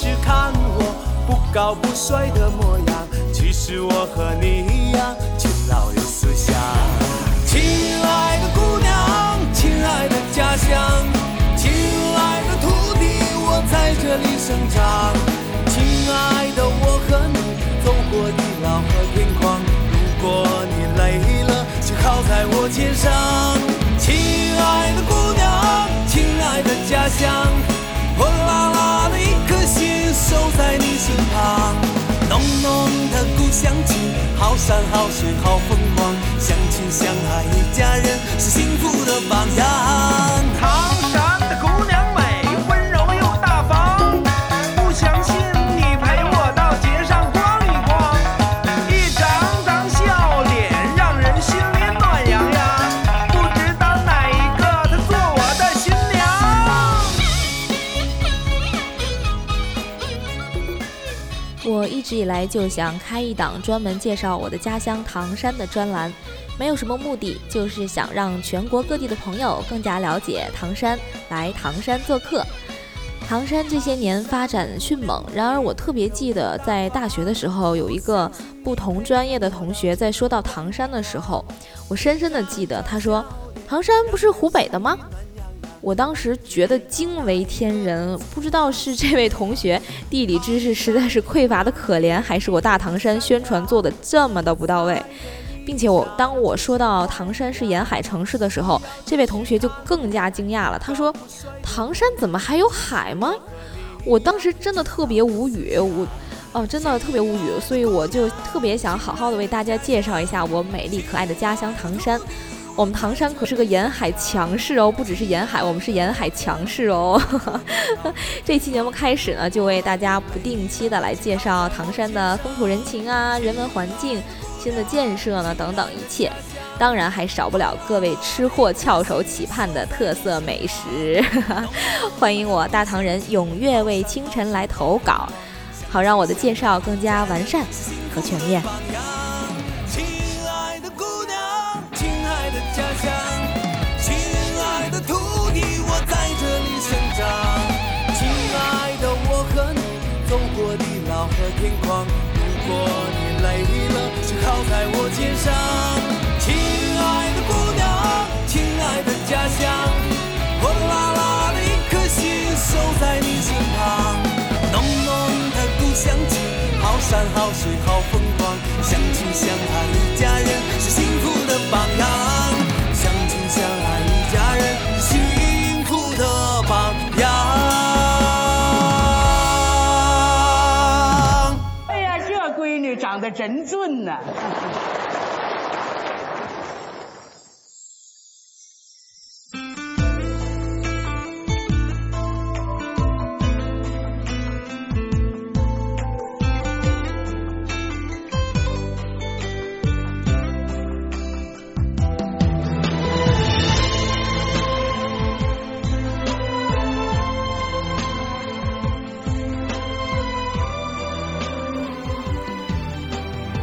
是看我不高不帅的模样，其实我和你一样勤劳有思想。亲爱的姑娘，亲爱的家乡，亲爱的土地，我在这里生长。亲爱的，我和你走过地老和天荒，如果你累了，就靠在我肩上。亲爱的姑娘，亲爱的家乡。守在你身旁，浓浓的故乡情，好山好水好风光，我一直以来就想开一档专门介绍我的家乡唐山的专栏，没有什么目的，就是想让全国各地的朋友更加了解唐山，来唐山做客。唐山这些年发展迅猛，然而我特别记得在大学的时候，有一个不同专业的同学在说到唐山的时候，我深深的记得他说：“唐山不是湖北的吗？”我当时觉得惊为天人，不知道是这位同学地理知识实在是匮乏的可怜，还是我大唐山宣传做的这么的不到位，并且我当我说到唐山是沿海城市的时候，这位同学就更加惊讶了。他说：“唐山怎么还有海吗？”我当时真的特别无语，我哦，真的特别无语，所以我就特别想好好的为大家介绍一下我美丽可爱的家乡唐山。我们唐山可是个沿海强势哦，不只是沿海，我们是沿海强势哦。这期节目开始呢，就为大家不定期的来介绍唐山的风土人情啊、人文环境、新的建设呢等等一切，当然还少不了各位吃货翘首企盼的特色美食。欢迎我大唐人踊跃为清晨来投稿，好让我的介绍更加完善和全面。走过地老和天光，如果你累了，就靠在我肩上。亲爱的姑娘，亲爱的家乡，火辣辣的一颗心守在你身旁。浓浓的故乡情，好山好水好风光，相亲相爱一家人真俊呐！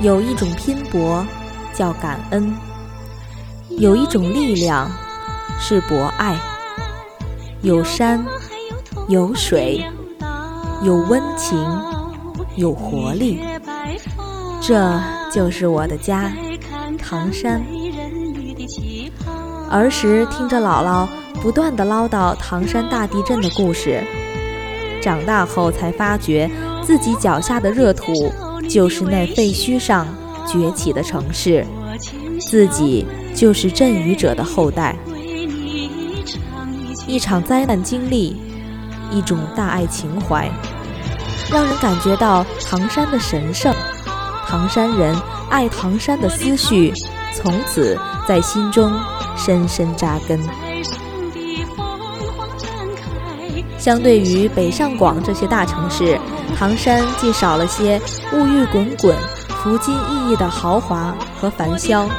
有一种拼搏叫感恩，有一种力量是博爱。有山，有水，有温情，有活力，这就是我的家——唐山。儿时听着姥姥不断的唠叨唐山大地震的故事，长大后才发觉自己脚下的热土。就是那废墟上崛起的城市，自己就是震宇者的后代。一场灾难经历，一种大爱情怀，让人感觉到唐山的神圣。唐山人爱唐山的思绪，从此在心中深深扎根。相对于北上广这些大城市。唐山既少了些物欲滚滚、浮金熠熠的豪华和繁嚣，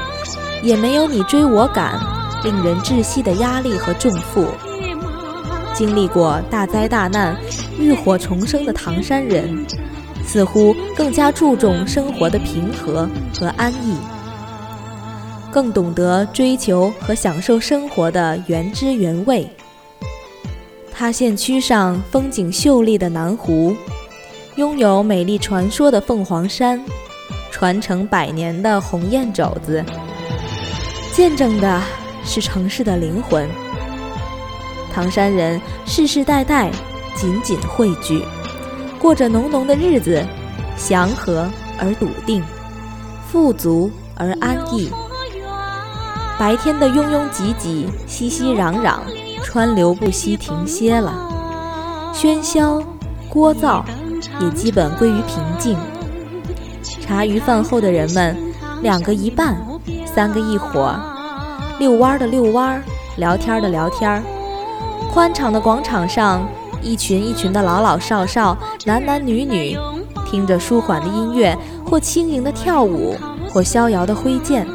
也没有你追我赶、令人窒息的压力和重负。经历过大灾大难、浴火重生的唐山人，似乎更加注重生活的平和和安逸，更懂得追求和享受生活的原汁原味。塌陷区上风景秀丽的南湖。拥有美丽传说的凤凰山，传承百年的鸿雁肘子，见证的是城市的灵魂。唐山人世世代代紧紧汇聚，过着浓浓的日子，祥和而笃定，富足而安逸。白天的拥拥挤挤、熙熙攘攘、川流不息停歇了，喧嚣、聒噪也基本归于平静。茶余饭后的人们，两个一半，三个一伙，遛弯的遛弯，聊天的聊天。宽敞的广场上，一群一群的老老少少、男男女女，听着舒缓的音乐，或轻盈的跳舞，或逍遥的挥剑，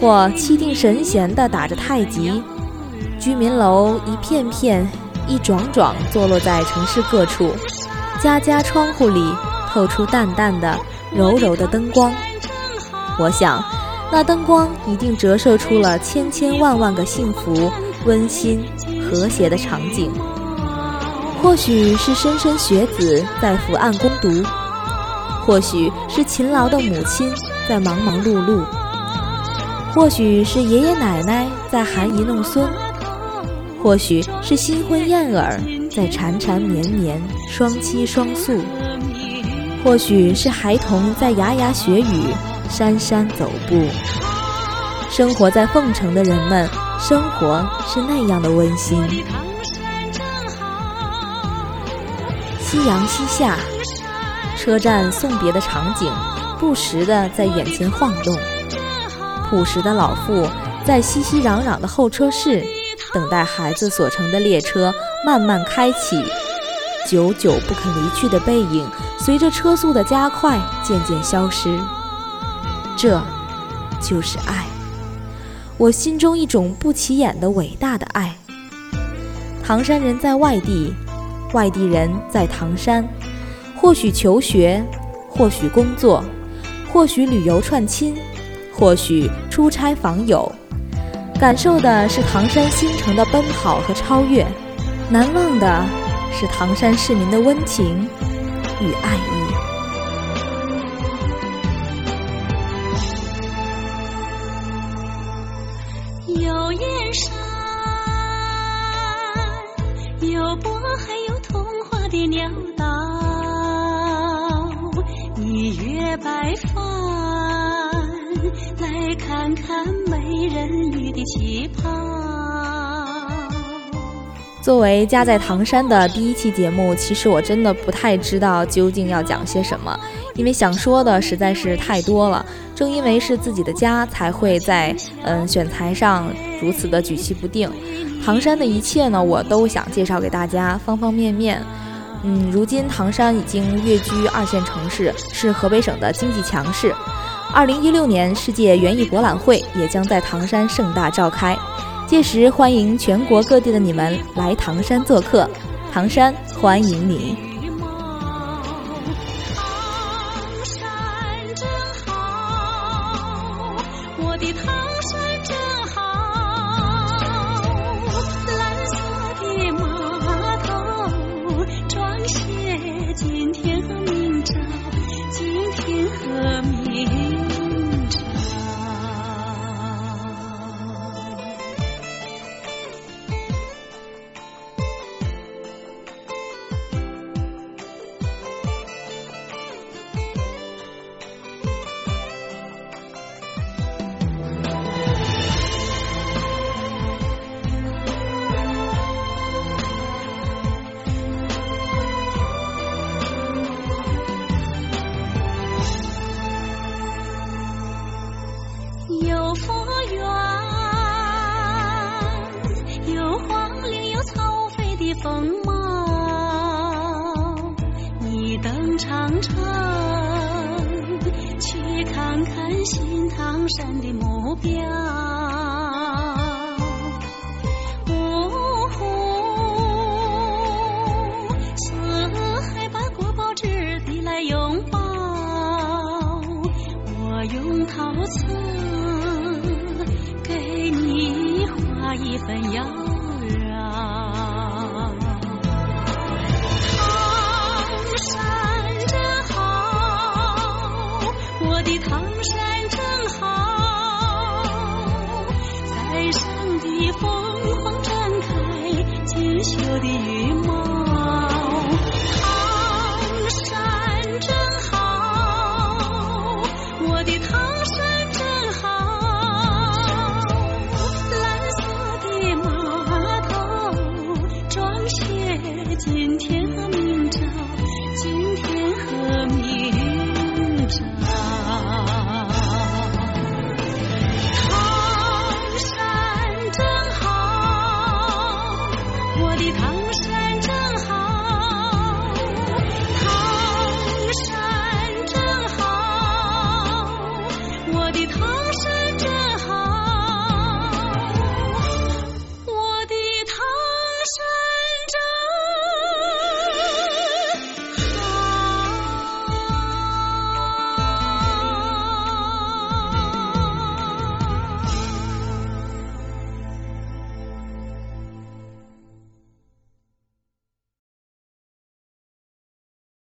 或气定神闲地打着太极。居民楼一片片、一幢幢坐落在城市各处，家家窗户里透出淡淡的、柔柔的灯光。我想，那灯光一定折射出了千千万万个幸福、温馨。和谐的场景，或许是莘莘学子在伏案攻读，或许是勤劳的母亲在忙忙碌碌，或许是爷爷奶奶在含饴弄孙，或许是新婚燕尔在缠缠绵绵双栖双宿，或许是孩童在牙牙学语姗姗走步。生活在凤城的人们。生活是那样的温馨。夕阳西下，车站送别的场景不时的在眼前晃动。朴实的老妇在熙熙攘攘的候车室等待孩子所乘的列车慢慢开启，久久不肯离去的背影随着车速的加快渐渐消失。这，就是爱。我心中一种不起眼的伟大的爱。唐山人在外地，外地人在唐山，或许求学，或许工作，或许旅游串亲，或许出差访友，感受的是唐山新城的奔跑和超越，难忘的是唐山市民的温情与爱意。有燕山，有渤，还有童话的鸟岛，逆月白帆，来看看美人鱼的旗袍。作为家在唐山的第一期节目，其实我真的不太知道究竟要讲些什么，因为想说的实在是太多了。正因为是自己的家，才会在嗯选材上如此的举棋不定。唐山的一切呢，我都想介绍给大家，方方面面。嗯，如今唐山已经跃居二线城市，是河北省的经济强市。二零一六年世界园艺博览会也将在唐山盛大召开，届时欢迎全国各地的你们来唐山做客，唐山欢迎你。唐山真好，我的唐山真风貌你等长城去看看新唐山的目标。